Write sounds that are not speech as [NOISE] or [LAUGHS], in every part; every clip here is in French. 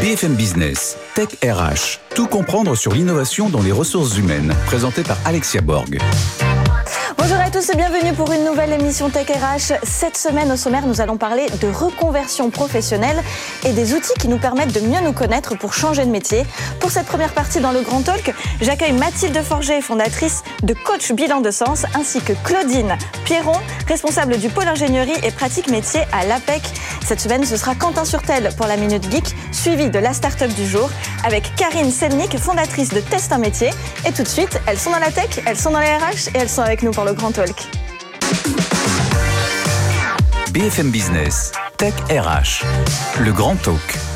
BFM Business, Tech RH, tout comprendre sur l'innovation dans les ressources humaines, présenté par Alexia Borg. Bonjour à tous et bienvenue pour une nouvelle émission Tech RH. Cette semaine au sommaire, nous allons parler de reconversion professionnelle et des outils qui nous permettent de mieux nous connaître pour changer de métier. Pour cette première partie dans le Grand Talk, j'accueille Mathilde Forger, fondatrice de Coach Bilan de Sens, ainsi que Claudine Pierron, responsable du pôle ingénierie et pratique métier à l'APEC. Cette semaine, ce sera Quentin Surtel pour la Minute Geek, suivi de la start-up du jour, avec Karine Selnik, fondatrice de Test un métier. Et tout de suite, elles sont dans la tech, elles sont dans les RH et elles sont avec nous pour Grand Talk. BFM Business, Tech RH, le Grand Talk.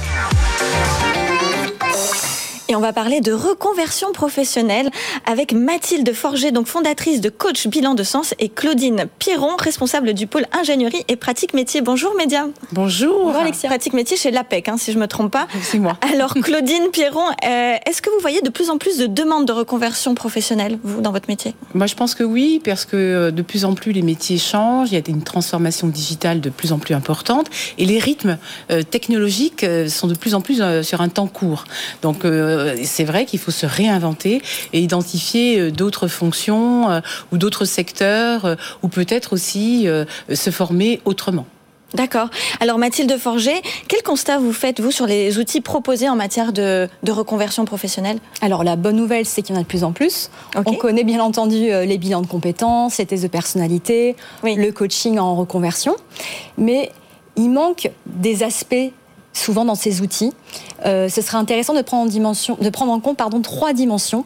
Et on va parler de reconversion professionnelle avec Mathilde Forger, donc fondatrice de Coach Bilan de Sens, et Claudine Pierron, responsable du pôle ingénierie et pratique métier. Bonjour Média. Bonjour. Bonjour Alexia. Pratique métier chez l'APEC, hein, si je ne me trompe pas. C'est moi. Alors Claudine Pierron, euh, est-ce que vous voyez de plus en plus de demandes de reconversion professionnelle, vous, dans votre métier? Moi, je pense que oui, parce que euh, de plus en plus les métiers changent, il y a une transformation digitale de plus en plus importante, et les rythmes euh, technologiques euh, sont de plus en plus sur un temps court. Donc euh, c'est vrai qu'il faut se réinventer et identifier euh, d'autres fonctions euh, ou d'autres secteurs, euh, ou peut-être aussi euh, se former autrement. D'accord. Alors Mathilde Forger, quel constat vous faites, vous, sur les outils proposés en matière de, de reconversion professionnelle? Alors la bonne nouvelle, c'est qu'il y en a de plus en plus. On connaît bien entendu euh, les bilans de compétences, les tests de personnalité, Oui. le coaching en reconversion, mais il manque des aspects souvent dans ces outils. Euh, ce serait intéressant de prendre en, dimension, de prendre en compte pardon, trois dimensions.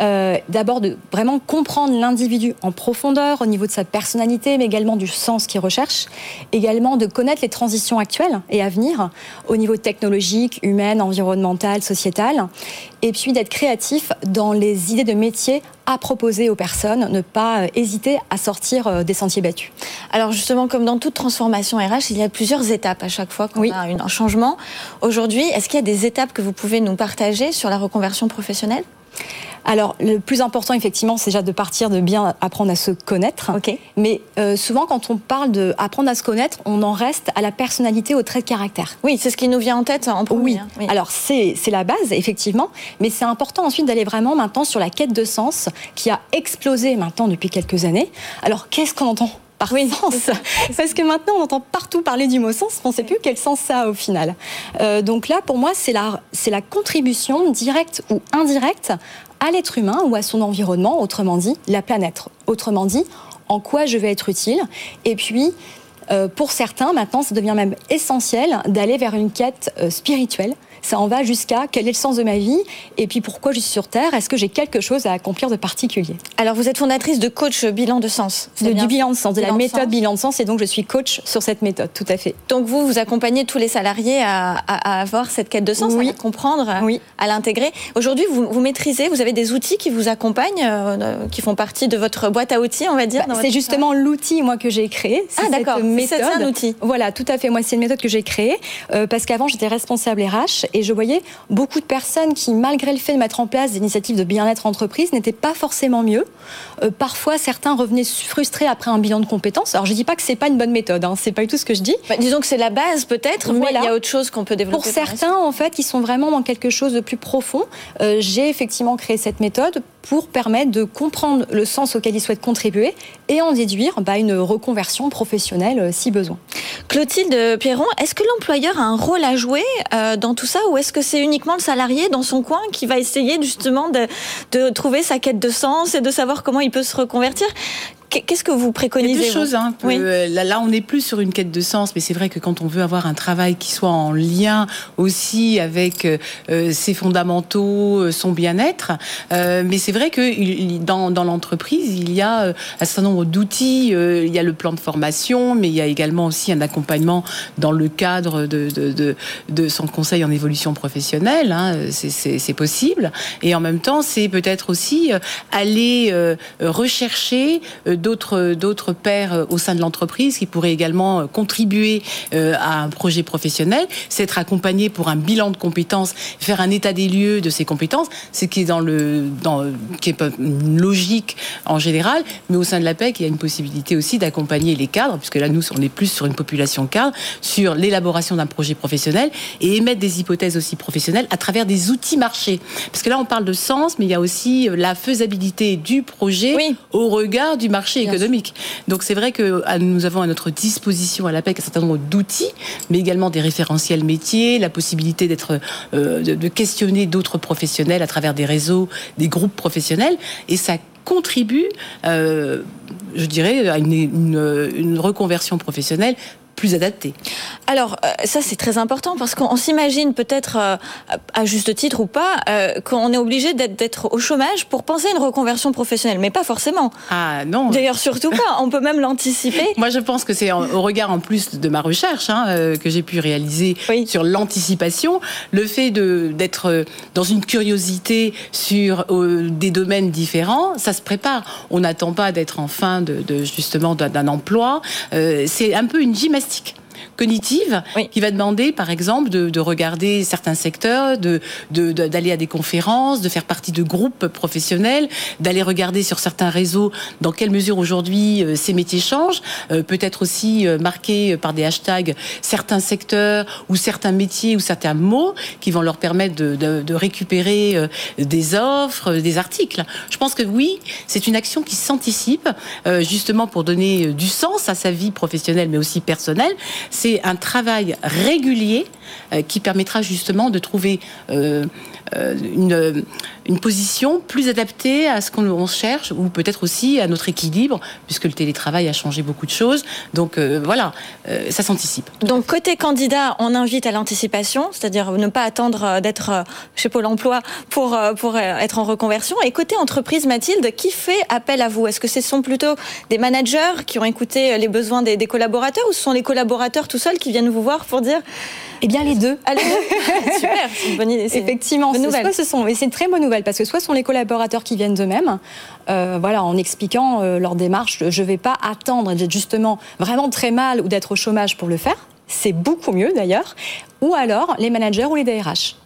Euh, D'abord, de vraiment comprendre l'individu en profondeur au niveau de sa personnalité, mais également du sens qu'il recherche. Également, de connaître les transitions actuelles et à venir au niveau technologique, humaine, environnemental, sociétal. Et puis, d'être créatif dans les idées de métier à proposer aux personnes, ne pas euh, hésiter à sortir euh, des sentiers battus. Alors justement, comme dans toute transformation RH, il y a plusieurs étapes à chaque fois qu'on Oui. a un changement. Aujourd'hui, est-ce qu'il y a des étapes que vous pouvez nous partager sur la reconversion professionnelle? Alors, le plus important, effectivement, c'est déjà de partir de bien apprendre à se connaître. Mais euh, souvent, quand on parle de apprendre à se connaître, on en reste à la personnalité, au trait de caractère. Oui, c'est ce qui nous vient en tête en premier. Oui. hein. Oui. Alors c'est la base effectivement, mais c'est important ensuite d'aller vraiment maintenant sur la quête de sens qui a explosé maintenant depuis quelques années. Alors qu'est-ce qu'on entend? Par sens [LAUGHS] Parce que maintenant on entend partout parler du mot sens, on ne sait plus quel sens ça a au final. Euh, donc là pour moi c'est la c'est la contribution directe ou indirecte à l'être humain ou à son environnement, autrement dit la planète. Autrement dit en quoi je vais être utile et puis euh, pour certains, maintenant, ça devient même essentiel d'aller vers une quête euh, spirituelle. Ça en va jusqu'à quel est le sens de ma vie et puis pourquoi je suis sur Terre? Est-ce que j'ai quelque chose à accomplir de particulier? Alors vous êtes fondatrice de coach bilan de sens. De- Du bilan de sens, de la Bilan méthode bilan de sens. Et donc, je suis coach sur cette méthode, tout à fait. Donc vous, vous accompagnez tous les salariés à, à- à avoir cette quête de sens, Oui. à la comprendre, à- Oui. à l'intégrer. Aujourd'hui, vous, vous maîtrisez, vous avez des outils qui vous accompagnent, euh, euh, qui font partie de votre boîte à outils, on va dire. Bah, c'est justement l'outil moi que j'ai créé. Ah, d'accord. méthode. c'est un outil. Voilà, tout à fait. Moi, c'est une méthode que j'ai créée euh, parce qu'avant j'étais responsable RH et je voyais beaucoup de personnes qui, malgré le fait de mettre en place des initiatives de bien-être entreprise, n'étaient pas forcément mieux. Euh, parfois, certains revenaient frustrés après un bilan de compétences. Alors, je dis pas que c'est pas une bonne méthode. Hein, c'est pas du tout ce que je dis. Bah, disons que c'est la base peut-être, mais il y a autre chose qu'on peut développer. Pour certains, en fait, qui sont vraiment dans quelque chose de plus profond, euh, j'ai effectivement créé cette méthode pour permettre de comprendre le sens auquel ils souhaitent contribuer et en déduire bah, une reconversion professionnelle euh, si besoin. Clotilde Pierron, est-ce que l'employeur a un rôle à jouer euh, dans tout ça ou est-ce que c'est uniquement le salarié dans son coin qui va essayer justement de, de trouver sa quête de sens et de savoir comment il peut se reconvertir? Qu'est-ce que vous préconisez Il y a deux choses. Hein, euh, là, on n'est plus sur une quête de sens, mais c'est vrai que quand on veut avoir un travail qui soit en lien aussi avec euh, euh, ses fondamentaux, son bien-être, mais c'est vrai que dans, dans l'entreprise, il y a un certain nombre d'outils. il y a le plan de formation, mais il y a également aussi un accompagnement dans le cadre de, de, de, de son conseil en évolution professionnelle. Hein, c'est possible. Et en même temps, c'est peut-être aussi aller rechercher d'autres d'autres pairs euh, au sein de l'entreprise qui pourraient également euh, contribuer euh, à un projet professionnel, c'est être accompagné pour un bilan de compétences, faire un état des lieux de ces compétences, ce qui est dans le dans qui est une logique en général, mais au sein de la PEC, il y a une possibilité aussi d'accompagner les cadres, puisque là nous on est plus sur une population cadre, sur l'élaboration d'un projet professionnel et émettre des hypothèses aussi professionnelles à travers des outils marchés. Parce que là on parle de sens, mais il y a aussi la faisabilité du projet au regard du marché économique. Donc c'est vrai que nous avons à notre disposition à l'APEC un certain nombre d'outils, mais également des référentiels métiers, la possibilité d'être, euh, de, questionner d'autres professionnels à travers des réseaux, des groupes professionnels, et ça contribue, euh, je dirais, à une reconversion professionnelle plus adapté. Alors, euh, ça, c'est très important parce qu'on s'imagine peut-être, euh, à juste titre ou pas, euh, qu'on est obligé d'être au chômage pour penser à une reconversion professionnelle, mais pas forcément. Ah non. D'ailleurs, surtout pas. [LAUGHS] On peut même l'anticiper. Moi, je pense que c'est au regard en plus de ma recherche hein, que j'ai pu réaliser sur l'anticipation, le fait d'être dans une curiosité sur des domaines différents, ça se prépare. On n'attend pas d'être en fin de, de justement d'un emploi. c'est un peu une gymnastique fantastique cognitive qui va demander, par exemple, de, regarder certains secteurs, de, d'aller à des conférences, de faire partie de groupes professionnels, d'aller regarder sur certains réseaux dans quelle mesure aujourd'hui euh, ces métiers changent, euh, peut-être aussi euh, marquer par des hashtags certains secteurs ou certains métiers ou certains mots qui vont leur permettre de, récupérer des offres, des articles. Je pense que oui, c'est une action qui s'anticipe justement pour donner du sens à sa vie professionnelle mais aussi personnelle c'est un travail régulier euh, qui permettra justement de trouver euh, une, une, position plus adaptée à ce qu'on cherche ou peut-être aussi à notre équilibre, puisque le télétravail a changé beaucoup de choses. Donc voilà, ça s'anticipe. Donc côté candidat, on invite à l'anticipation, c'est-à-dire ne pas attendre d'être chez Pôle Emploi pour, pour être en reconversion. Et côté entreprise, Mathilde, qui fait appel à vous? Est-ce que ce sont plutôt des managers qui ont écouté les besoins des, des collaborateurs ou ce sont les collaborateurs tout seuls qui viennent vous voir pour dire eh bien, les deux. Allez, [LAUGHS] super, c'est une bonne idée. Effectivement, bonne nouvelle. ce sont, et c'est une très bonne nouvelle parce que soit ce sont les collaborateurs qui viennent d'eux-mêmes, euh, voilà, en expliquant euh, leur démarche, je ne vais pas attendre d'être justement vraiment très mal ou d'être au chômage pour le faire. C'est beaucoup mieux d'ailleurs. Ou alors les managers ou les DRH.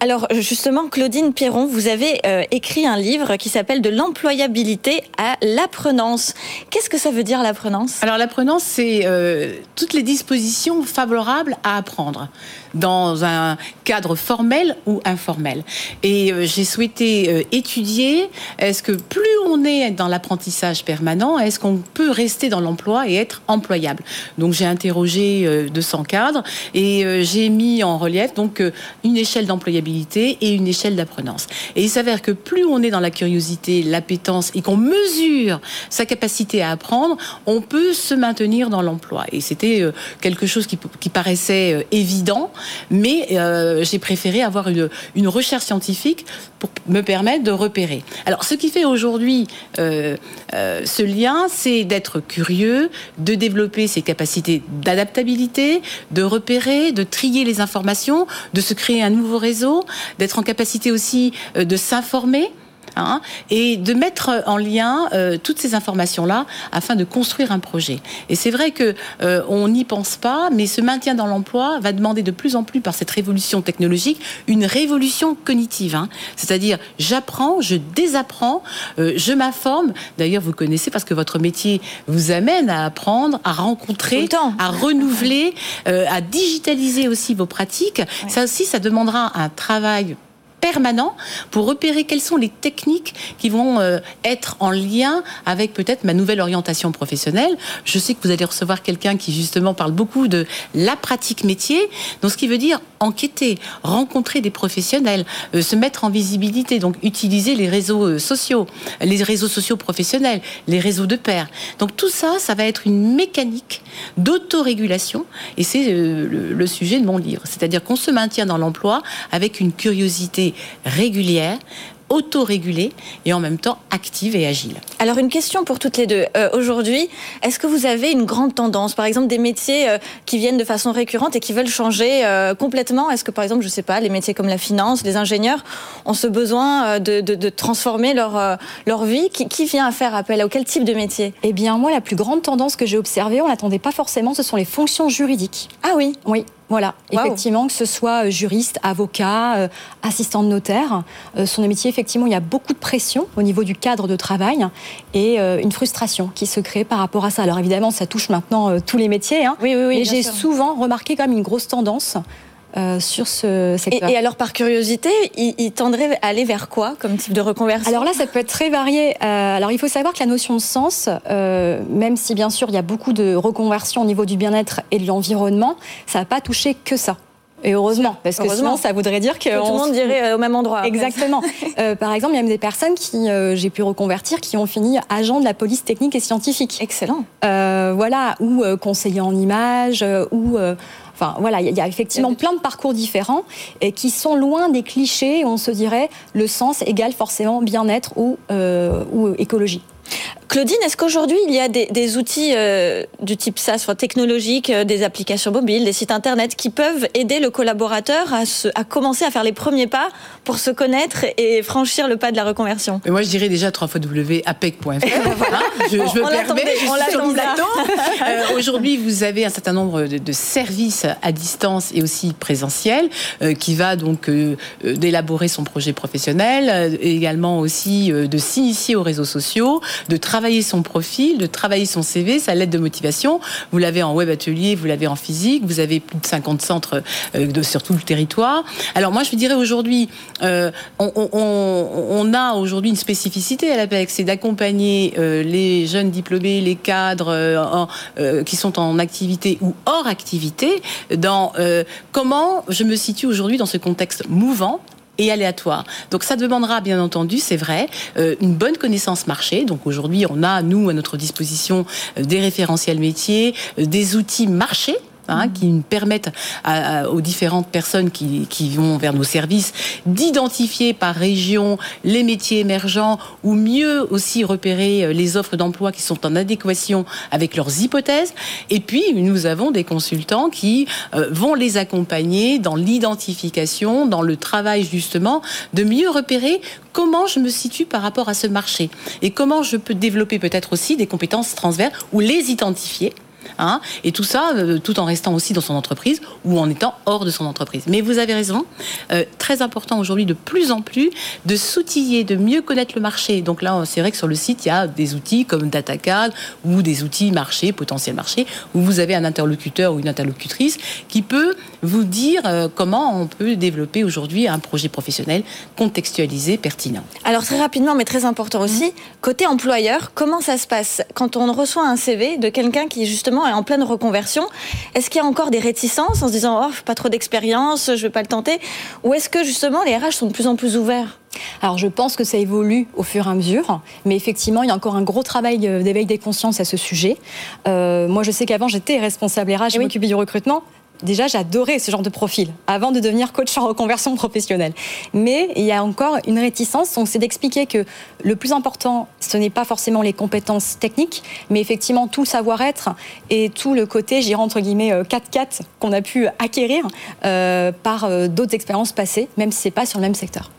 Alors justement, Claudine Pierron, vous avez euh, écrit un livre qui s'appelle De l'employabilité à l'apprenance. Qu'est-ce que ça veut dire l'apprenance? Alors l'apprenance, c'est euh, toutes les dispositions favorables à apprendre dans un cadre formel ou informel. Et euh, j'ai souhaité étudier, est-ce que plus on est dans l'apprentissage permanent, est-ce qu'on peut rester dans l'emploi et être employable? Donc j'ai interrogé 200 cadres et j'ai mis en relief donc une échelle d'employabilité et une échelle d'apprenance. Et il s'avère que plus on est dans la curiosité, l'appétence et qu'on mesure sa capacité à apprendre, on peut se maintenir dans l'emploi. Et c'était euh, quelque chose qui, paraissait euh, évident, mais euh, j'ai préféré avoir une, recherche scientifique pour me permettre de repérer. Alors, ce qui fait aujourd'hui ce lien, c'est d'être curieux, de développer ses capacités d'adaptabilité, de repérer, de trier les informations, de se créer un nouveau réseau, d'être en capacité aussi euh, de s'informer. Hein, et de mettre en lien euh, toutes ces informations-là afin de construire un projet. Et c'est vrai que euh, on n'y pense pas, mais ce maintien dans l'emploi va demander de plus en plus par cette révolution technologique une révolution cognitive. Hein. C'est-à-dire, j'apprends, je désapprends, je m'informe. D'ailleurs, vous connaissez parce que votre métier vous amène à apprendre, à rencontrer, à renouveler, à digitaliser aussi vos pratiques. Ça aussi, ça demandera un travail permanent pour repérer quelles sont les techniques qui vont euh, être en lien avec peut-être ma nouvelle orientation professionnelle. Je sais que vous allez recevoir quelqu'un qui justement parle beaucoup de la pratique métier, donc ce qui veut dire enquêter, rencontrer des professionnels, euh, se mettre en visibilité, donc utiliser les réseaux euh, sociaux, les réseaux sociaux professionnels, les réseaux de pairs. Donc tout ça, ça va être une mécanique d'autorégulation et c'est le sujet de mon livre. C'est-à-dire qu'on se maintient dans l'emploi avec une curiosité régulière, autorégulée et en même temps active et agile. Alors une question pour toutes les deux. Euh, aujourd'hui, est-ce que vous avez une grande tendance, par exemple des métiers euh, qui viennent de façon récurrente et qui veulent changer euh, complètement? Est-ce que par exemple, je ne sais pas, les métiers comme la finance, les ingénieurs ont ce besoin de, transformer leur, leur vie? Qui, qui, vient à faire appel à quel type de métier? Eh bien moi, la plus grande tendance que j'ai observée, on l'attendait pas forcément, ce sont les fonctions juridiques. Ah oui Oui, voilà, effectivement, que ce soit euh, juriste, avocat, euh, assistant de notaire, euh, sont des métiers, effectivement, il y a beaucoup de pression au niveau du cadre de travail et une frustration qui se crée par rapport à ça. Alors évidemment, ça touche maintenant tous les métiers, hein, oui, oui, oui, mais j'ai souvent remarqué quand même une grosse tendance euh, sur ce secteur. Et, alors, par curiosité, il, tendrait à aller vers quoi comme type de reconversion? Alors là, ça peut être très varié. Euh, alors, il faut savoir que la notion de sens, euh, même si bien sûr il y a beaucoup de reconversions au niveau du bien-être et de l'environnement, ça va pas toucher que ça. Et heureusement, parce que sinon, ça voudrait dire que, tout le monde dirait au même endroit. Exactement. [LAUGHS] par exemple, il y a même des personnes qui j'ai pu reconvertir qui ont fini agent de la police technique et scientifique. Excellent. voilà, ou conseiller en images, ou Enfin, voilà, il y, a effectivement plein de parcours différents et qui sont loin des clichés où on se dirait le sens égale forcément bien-être ou, euh, ou écologie. Claudine, est-ce qu'aujourd'hui il y a des, outils euh, du type SaaS, soit technologiques, euh, des applications mobiles, des sites internet qui peuvent aider le collaborateur à, à, commencer à faire les premiers pas pour se connaître et franchir le pas de la reconversion? Moi je dirais déjà www.apec.fr. [LAUGHS] voilà. je, je me permets, je. [LAUGHS] Euh, aujourd'hui vous avez un certain nombre de, services à distance et aussi présentiels qui va donc d'élaborer son projet professionnel, également aussi de s'initier aux réseaux sociaux, de travailler son profil, de travailler son CV, sa lettre de motivation. Vous l'avez en web atelier, vous l'avez en physique, vous avez plus de 50 centres euh, de, sur tout le territoire. Alors moi, je dirais aujourd'hui, euh, on, a aujourd'hui une spécificité à l'APEC, c'est d'accompagner euh, les jeunes diplômés, les cadres qui sont en activité ou hors activité dans comment je me situe aujourd'hui dans ce contexte mouvant et aléatoire. Donc ça demandera bien entendu, c'est vrai, euh, une bonne connaissance marché. Donc aujourd'hui, on a, nous, à notre disposition, euh, des référentiels métiers, euh, des outils marchés Hein, qui permettent aux différentes personnes qui, vont vers nos services d'identifier par région les métiers émergents ou mieux aussi repérer euh, les offres d'emploi qui sont en adéquation avec leurs hypothèses. Et puis, nous avons des consultants qui euh, vont les accompagner dans l'identification, dans le travail justement, de mieux repérer comment je me situe par rapport à ce marché et comment je peux développer peut-être aussi des compétences transverses ou les identifier Hein, et tout ça, euh, tout en restant aussi dans son entreprise ou en étant hors de son entreprise. Mais vous avez raison, euh, très important aujourd'hui de plus en plus de s'outiller, de mieux connaître le marché. Donc là, c'est vrai que sur le site, il y a des outils comme DataCAD ou des outils marché, potentiel marché, où vous avez un interlocuteur ou une interlocutrice qui peut vous dire euh, comment on peut développer aujourd'hui un projet professionnel contextualisé, pertinent. Alors très rapidement, mais très important aussi, côté employeur, comment ça se passe? Quand on reçoit un CV de quelqu'un qui justement est en pleine reconversion. Est-ce qu'il y a encore des réticences en se disant oh pas trop d'expérience, je ne vais pas le tenter, ou est-ce que justement les RH sont de plus en plus ouverts? Alors je pense que ça évolue au fur et à mesure, mais effectivement il y a encore un gros travail euh, d'éveil des consciences à ce sujet. Euh, moi je sais qu'avant j'étais responsable RH, je m'occupais du recrutement déjà, j'adorais ce genre de profil avant de devenir coach en reconversion professionnelle. Mais il y a encore une réticence, c'est d'expliquer que le plus important, ce n'est pas forcément les compétences techniques, mais effectivement tout le savoir-être et tout le côté, j'irai entre guillemets 4-4 euh, qu'on a pu acquérir euh, par euh, d'autres expériences passées, même si c'est pas sur le même secteur.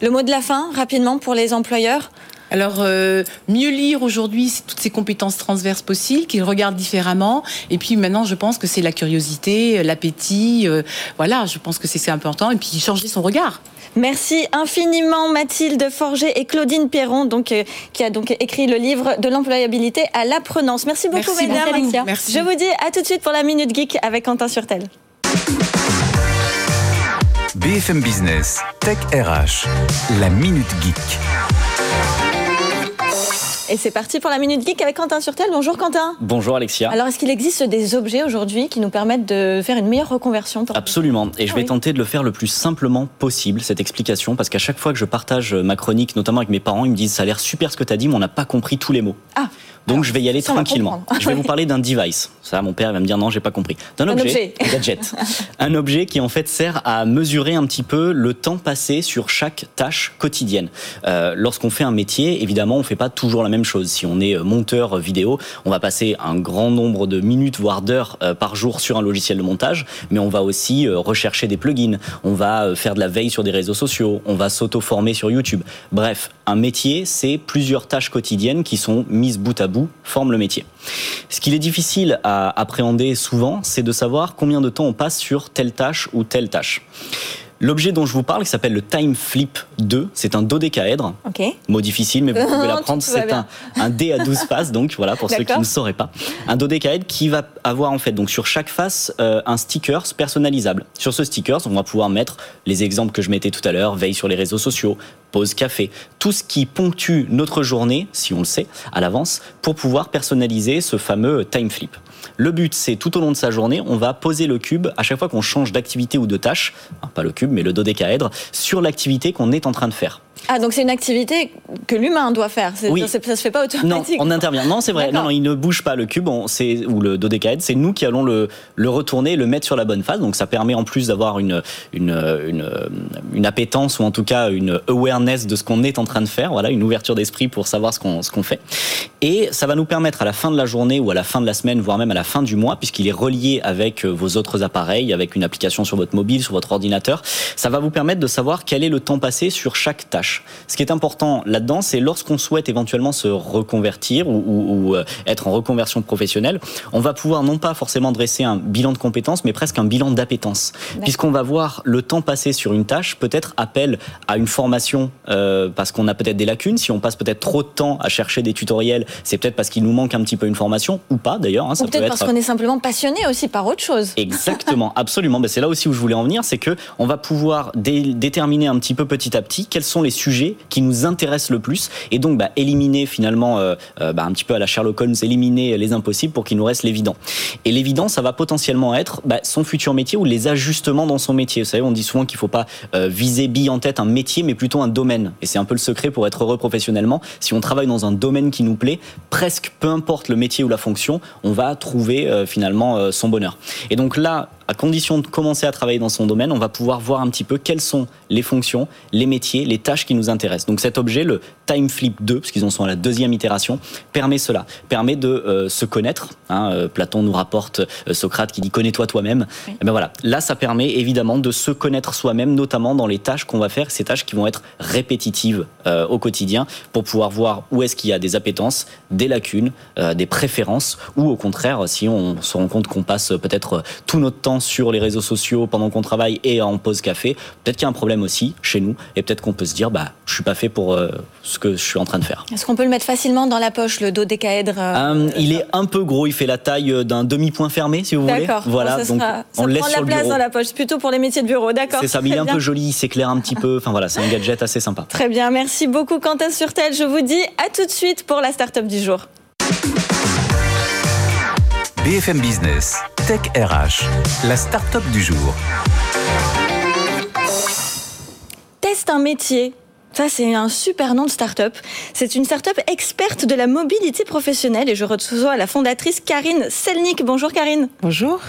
Le mot de la fin, rapidement, pour les employeurs? Alors, euh, mieux lire aujourd'hui toutes ces compétences transverses possibles, qu'ils regardent différemment. Et puis maintenant, je pense que c'est la curiosité, l'appétit. Euh, voilà, je pense que c'est important. Et puis changer son regard. Merci infiniment Mathilde Forger et Claudine Perron, donc, euh, qui a donc écrit le livre de l'employabilité à l'apprenance. Merci beaucoup, Merci, mesdames. Merci. Je vous dis à tout de suite pour la Minute Geek avec Quentin Surtel. BFM Business, Tech RH, la Minute Geek. Et c'est parti pour la Minute Geek avec Quentin Surtel. Bonjour Quentin. Bonjour Alexia. Alors est-ce qu'il existe des objets aujourd'hui qui nous permettent de faire une meilleure reconversion Absolument. Et je ah vais tenter de le faire le plus simplement possible, cette explication, parce qu'à chaque fois que je partage ma chronique, notamment avec mes parents, ils me disent ça a l'air super ce que tu as dit, mais on n'a pas compris tous les mots. Ah. Donc je vais y aller tranquillement. Je vais vous [LAUGHS] parler d'un device. Ça, mon père va me dire non, j'ai pas compris. D'un objet, un gadget. [LAUGHS] un objet qui en fait sert à mesurer un petit peu le temps passé sur chaque tâche quotidienne. Euh, Lorsqu'on fait un métier, évidemment, on fait pas toujours la même chose. Si on est monteur vidéo, on va passer un grand nombre de minutes, voire d'heures euh, par jour sur un logiciel de montage, mais on va aussi euh, rechercher des plugins, on va euh, faire de la veille sur des réseaux sociaux, on va s'auto-former sur YouTube. Bref, un métier, c'est plusieurs tâches quotidiennes qui sont mises bout à bout forme le métier. Ce qu'il est difficile à appréhender souvent, c'est de savoir combien de temps on passe sur telle tâche ou telle tâche. L'objet dont je vous parle, qui s'appelle le Time Flip 2, c'est un dodécaèdre. Mot difficile, mais vous [LAUGHS] pouvez l'apprendre. c'est un, un, dé à 12 [LAUGHS] faces, donc voilà, pour ceux qui ne sauraient pas. Un dodécaèdre qui va avoir en fait, donc sur chaque face, euh, un sticker personnalisable. Sur ce sticker, on va pouvoir mettre les exemples que je mettais tout à l'heure, veille sur les réseaux sociaux, pause café, tout ce qui ponctue notre journée, si on le sait, à l'avance, pour pouvoir personnaliser ce fameux time flip. Le but, c'est tout au long de sa journée, on va poser le cube à chaque fois qu'on change d'activité ou de tâche, pas le cube, mais le dodécaèdre, sur l'activité qu'on est en train de faire. Ah, donc c'est une activité que l'humain doit faire. Oui. Ça, se fait pas automatiquement. Non, on intervient. Non, c'est vrai. Non, non, il ne bouge pas le cube, on, ou le dodécaèdre. C'est nous qui allons le, le retourner, le mettre sur la bonne phase. Donc ça permet en plus d'avoir une, une, une, une, appétence ou en tout cas une awareness de ce qu'on est en train de faire. Voilà, une ouverture d'esprit pour savoir ce qu'on ce qu'on fait. Et ça va nous permettre à la fin de la journée ou à la fin de la semaine, voire même à la fin du mois, puisqu'il est relié avec vos autres appareils, avec une application sur votre mobile, sur votre ordinateur, ça va vous permettre de savoir quel est le temps passé sur chaque tâche. Ce qui est important là-dedans, c'est lorsqu'on souhaite éventuellement se reconvertir ou, ou, euh, être en reconversion professionnelle, on va pouvoir non pas forcément dresser un bilan de compétences, mais presque un bilan d'appétence. Puisqu'on va voir le temps passé sur une tâche, peut-être appel à une formation euh, parce qu'on a peut-être des lacunes. Si on passe peut-être trop de temps à chercher des tutoriels, c'est peut-être parce qu'il nous manque un petit peu une formation ou pas d'ailleurs. Hein, ou peut-être parce qu'on est simplement passionné aussi par autre chose. [LAUGHS] Exactement, absolument. Ben, c'est là aussi où je voulais en venir, c'est que on va pouvoir déterminer un petit peu petit à petit quels sont les sujets qui nous intéressent le plus et donc bah, éliminer finalement euh, euh, bah, un petit peu à la Sherlock Holmes, éliminer les impossibles pour qu'il nous reste l'évident. Et l'évident, ça va potentiellement être bah, son futur métier ou les ajustements dans son métier. Vous savez, on dit souvent qu'il ne faut pas euh, viser bille en tête un métier, mais plutôt un domaine. Et c'est un peu le secret pour être heureux professionnellement. Si on travaille dans un domaine qui nous plaît, presque peu importe le métier ou la fonction, on va trouver finalement son bonheur. Et donc là, à condition de commencer à travailler dans son domaine, on va pouvoir voir un petit peu quelles sont les fonctions, les métiers, les tâches qui nous intéressent. Donc cet objet, le Time Flip 2, parce qu'ils en sont à la deuxième itération, permet cela, permet de euh, se connaître. Hein, euh, Platon nous rapporte euh, Socrate qui dit connais-toi toi-même. Et eh ben voilà, là ça permet évidemment de se connaître soi-même, notamment dans les tâches qu'on va faire, ces tâches qui vont être répétitives au quotidien, pour pouvoir voir où est-ce qu'il y a des appétences, des lacunes, des préférences, ou au contraire, si on se rend compte qu'on passe peut-être tout notre temps sur les réseaux sociaux pendant qu'on travaille et en pause café, peut-être qu'il y a un problème aussi chez nous et peut-être qu'on peut se dire bah je suis pas fait pour euh, ce que je suis en train de faire. Est-ce qu'on peut le mettre facilement dans la poche le dodécaèdre euh, Il est un peu gros, il fait la taille euh, d'un demi-point fermé si vous voulez. D'accord. Voilà, donc on le laisse la place dans la poche, plutôt pour les métiers de bureau, d'accord. C'est ça, mais il est un peu joli, il s'éclaire un petit peu. Enfin voilà, c'est un gadget assez sympa. Très bien, merci beaucoup Quentin Surtel. Je vous dis à tout de suite pour la start-up du jour. BFM Business, Tech RH, la start-up du jour. Teste un métier ça, c'est un super nom de start-up. C'est une start-up experte de la mobilité professionnelle et je reçois la fondatrice Karine Selnik. Bonjour Karine. Bonjour.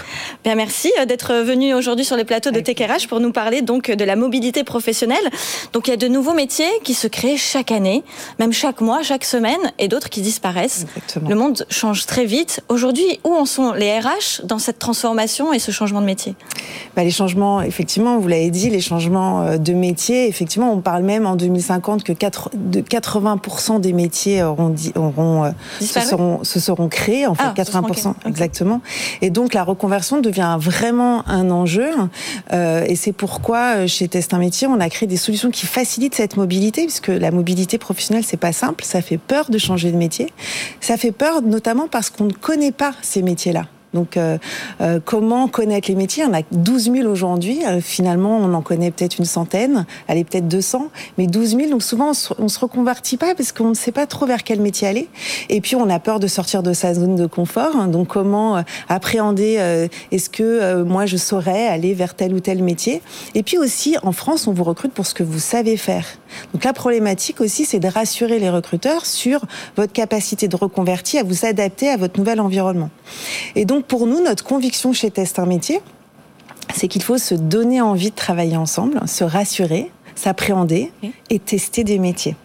Bien, merci euh, d'être venue aujourd'hui sur les plateaux de TechRH pour nous parler donc de la mobilité professionnelle. Donc, il y a de nouveaux métiers qui se créent chaque année, même chaque mois, chaque semaine, et d'autres qui disparaissent. Exactement. Le monde change très vite. Aujourd'hui, où en sont les RH dans cette transformation et ce changement de métier? Bah, Les changements, effectivement, vous l'avez dit, les changements euh, de métier, effectivement, on parle même en 2000 2050 que 80% des métiers auront, auront euh, se, seront, se seront créés, en fait, 80%, ah, exactement. Et donc, la reconversion devient vraiment un enjeu. Euh, et c'est pourquoi, euh, chez Test un métier, on a créé des solutions qui facilitent cette mobilité, puisque la mobilité professionnelle, c'est pas simple. Ça fait peur de changer de métier. Ça fait peur, notamment parce qu'on ne connaît pas ces métiers-là. Donc, euh, euh, comment connaître les métiers? On a 12 000 aujourd'hui. Euh, finalement, on en connaît peut-être une centaine, allez, peut-être 200, mais 12 000. Donc, souvent, on ne se reconvertit pas parce qu'on ne sait pas trop vers quel métier aller. Et puis, on a peur de sortir de sa zone de confort. Donc, comment appréhender Est-ce que moi, je saurais aller vers tel ou tel métier? Et puis aussi, en France, on vous recrute pour ce que vous savez faire. Donc, la problématique aussi, c'est de rassurer les recruteurs sur votre capacité de reconvertir, à vous adapter à votre nouvel environnement. Et donc, pour nous, notre conviction chez Test un métier, c'est qu'il faut se donner envie de travailler ensemble, se rassurer, s'appréhender et tester des métiers.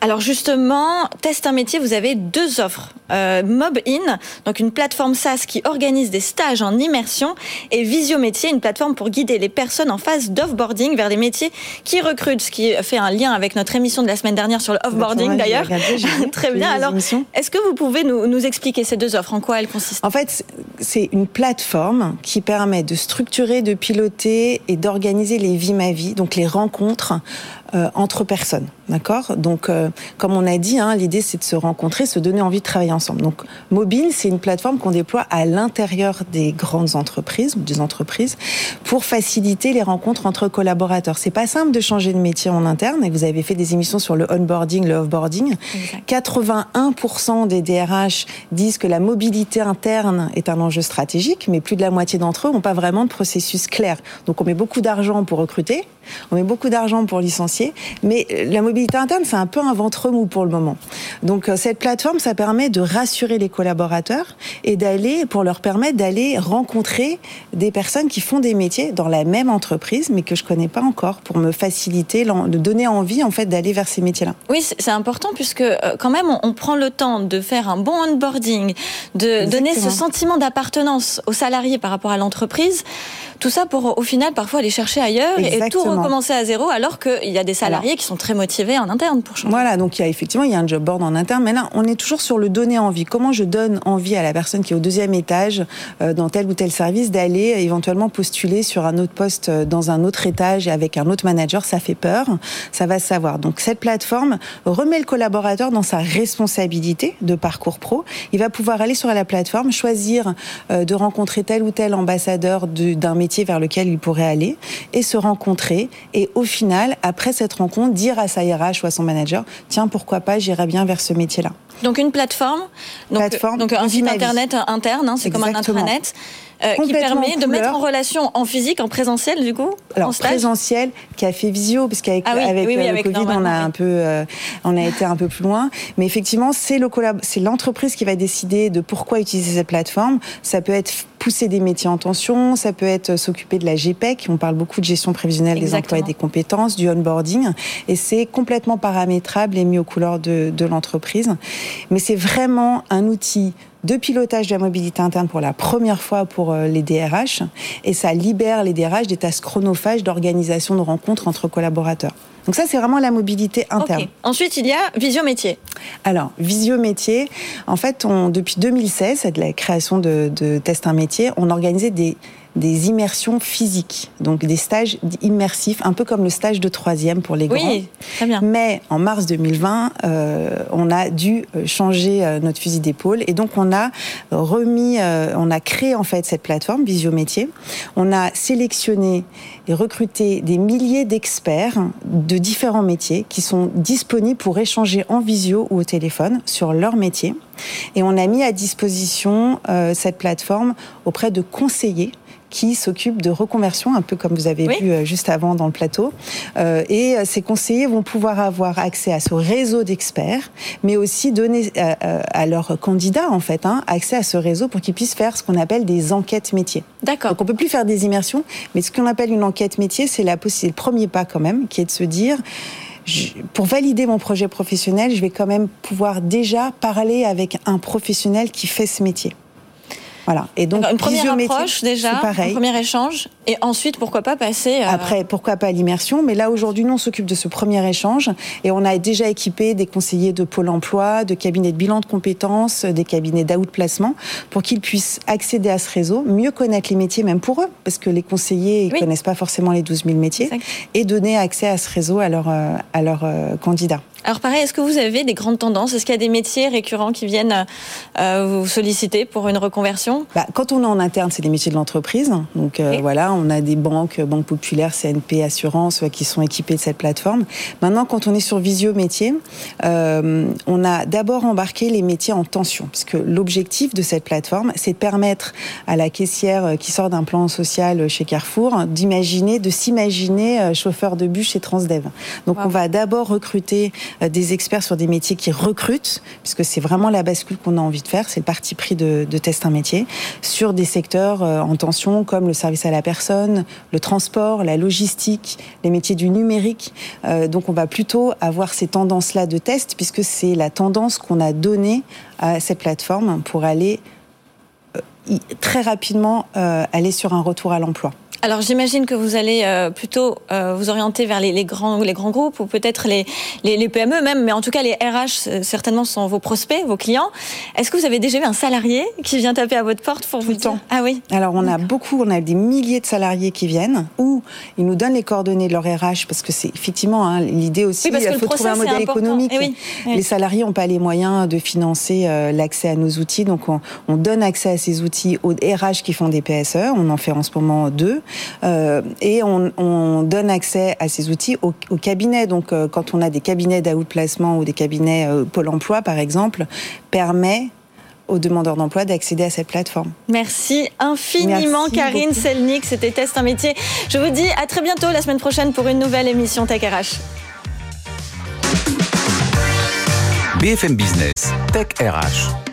Alors justement, Test un métier, vous avez deux offres. Euh, MobIn, donc une plateforme SaaS qui organise des stages en immersion, et Visio Métier, une plateforme pour guider les personnes en phase d'offboarding vers des métiers qui recrutent, ce qui fait un lien avec notre émission de la semaine dernière sur le offboarding d'ailleurs. [LAUGHS] Très bien. Alors, est-ce que vous pouvez nous, nous expliquer ces deux offres? En quoi elles consistent? En fait, c'est une plateforme qui permet de structurer, de piloter et d'organiser les vies ma vie, donc les rencontres euh, entre personnes. D'accord? Donc, euh, comme on a dit, hein, l'idée c'est de se rencontrer, se donner envie de travailler ensemble. Donc, Mobile, c'est une plateforme qu'on déploie à l'intérieur des grandes entreprises des entreprises pour faciliter les rencontres entre collaborateurs. C'est pas simple de changer de métier en interne. Et vous avez fait des émissions sur le onboarding, le offboarding. 81% des DRH disent que la mobilité interne est un enjeu stratégique, mais plus de la moitié d'entre eux n'ont pas vraiment de processus clair. Donc, on met beaucoup d'argent pour recruter, on met beaucoup d'argent pour licencier, mais la mobilité interne, c'est un peu un ventre mou pour le moment. Donc euh, cette plateforme, ça permet de rassurer les collaborateurs et d'aller, pour leur permettre d'aller rencontrer des personnes qui font des métiers dans la même entreprise, mais que je connais pas encore, pour me faciliter, de donner envie en fait d'aller vers ces métiers-là. Oui, c'est important puisque euh, quand même on, prend le temps de faire un bon onboarding, de donner ce sentiment d'appartenance aux salariés par rapport à l'entreprise. Tout ça pour au final parfois aller chercher ailleurs et tout recommencer à zéro alors qu'il y a des salariés qui sont très motivés en interne pour changer. Voilà, donc il y a effectivement il y a un job board en interne, mais là on est toujours sur le donner envie. Comment je donne envie à la personne qui est au deuxième étage euh, dans tel ou tel service d'aller éventuellement postuler sur un autre poste euh, dans un autre étage avec un autre manager, ça fait peur, ça va savoir. Donc cette plateforme remet le collaborateur dans sa responsabilité de parcours pro. Il va pouvoir aller sur la plateforme, choisir euh, de rencontrer tel ou tel ambassadeur d'un métier vers lequel il pourrait aller et se rencontrer. Et au final, après cette rencontre, dire à sa RH ou à son manager, tiens, pourquoi pas, j'irai bien vers ce métier-là. Donc une plateforme, donc, donc un site internet interne, hein, c'est comme un intranet. Euh, qui permet de mettre en relation en physique, en présentiel du coup Alors présentiel qui a fait visio parce qu'avec ah avec, euh, le Covid on a un peu euh, on a été un peu plus loin. Mais effectivement c'est le c'est l'entreprise qui va décider de pourquoi utiliser cette plateforme. Ça peut être pousser des métiers en tension, ça peut être s'occuper de la GPEC, on parle beaucoup de gestion prévisionnelle des emplois et des compétences, du onboarding, et c'est complètement paramétrable et mis aux couleurs de, de l'entreprise. Mais c'est vraiment un outil de pilotage de la mobilité interne pour la première fois pour euh, les DRH et ça libère les DRH des tâches chronophages d'organisation de rencontres entre collaborateurs. Donc ça, c'est vraiment la mobilité interne. Ensuite, il y a Visio Métier. Alors, Visio Métier, en fait, on, depuis 2016, c'est de la création de, de Test un métier, on organisait des des immersions physiques, donc des stages immersifs, un peu comme le stage de troisième pour les grands. Oui, très bien. Mais en mars 2020, euh, on a dû euh, changer euh, notre fusil d'épaule et donc on a remis, on a créé en fait cette plateforme Visio Métier. On a sélectionné et recruté des milliers d'experts de différents métiers qui sont disponibles pour échanger en visio ou au téléphone sur leur métier. Et on a mis à disposition cette plateforme auprès de conseillers qui s'occupe de reconversion, un peu comme vous avez vu euh, juste avant dans le plateau. Euh, et euh, ces conseillers vont pouvoir avoir accès à ce réseau d'experts, mais aussi donner à, leurs candidats, en fait, hein, accès à ce réseau pour qu'ils puissent faire ce qu'on appelle des enquêtes métiers. D'accord. Donc on peut plus faire des immersions, mais ce qu'on appelle une enquête métier, c'est le premier pas quand même, qui est de se dire pour valider mon projet professionnel, je vais quand même pouvoir déjà parler avec un professionnel qui fait ce métier. Voilà. Et donc, une première approche déjà, un premier échange, et ensuite pourquoi pas passer. À... Après, pourquoi pas l'immersion Mais là aujourd'hui, nous on s'occupe de ce premier échange et on a déjà équipé des conseillers de Pôle Emploi, de cabinets de bilan de compétences, des cabinets d'out placement, pour qu'ils puissent accéder à ce réseau, mieux connaître les métiers même pour eux, parce que les conseillers ils connaissent pas forcément les 12 000 métiers, et donner accès à ce réseau à leurs à leurs euh, candidats. Alors pareil, est-ce que vous avez des grandes tendances? Est-ce qu'il y a des métiers récurrents qui viennent euh, vous solliciter pour une reconversion? Bah, Quand on est en interne, c'est les métiers de l'entreprise. Donc euh, voilà, on a des banques, banques populaires, CNP, Assurance, qui sont équipées de cette plateforme. Maintenant, quand on est sur Visio Métiers, euh, on a d'abord embarqué les métiers en tension, puisque l'objectif de cette plateforme, c'est de permettre à la caissière qui sort d'un plan social chez Carrefour d'imaginer, de s'imaginer chauffeur de bus chez Transdev. Donc on va d'abord recruter euh, des experts sur des métiers qui recrutent, puisque c'est vraiment la bascule qu'on a envie de faire, c'est le parti pris de, de test un métier, sur des secteurs euh, en tension comme le service à la personne, le transport, la logistique, les métiers du numérique. Euh, donc on va plutôt avoir ces tendances-là de test, puisque c'est la tendance qu'on a donnée à cette plateforme pour aller très rapidement aller sur un retour à l'emploi. Alors j'imagine que vous allez euh, plutôt euh, vous orienter vers les, grands, les grands groupes ou peut-être les, les, PME même, mais en tout cas les RH euh, certainement sont vos prospects, vos clients. Est-ce que vous avez déjà eu un salarié qui vient taper à votre porte pour vous dire Ah oui. Alors on a beaucoup, on a des milliers de salariés qui viennent ou ils nous donnent les coordonnées de leur RH parce que c'est effectivement hein, l'idée aussi. il faut trouver un modèle économique. Eh les salariés n'ont pas les moyens de financer l'accès à nos outils, donc on, on donne accès à ces outils aux RH qui font des PSE. On en fait en ce moment deux. Euh, et on, donne accès à ces outils au, cabinet. Donc, euh, quand on a des cabinets d'outplacement ou des cabinets euh, Pôle Emploi, par exemple, permet aux demandeurs d'emploi d'accéder à cette plateforme. Merci infiniment Karine Selnik, c'était Test un métier. Je vous dis à très bientôt la semaine prochaine pour une nouvelle émission Tech RH. BFM Business, Tech RH.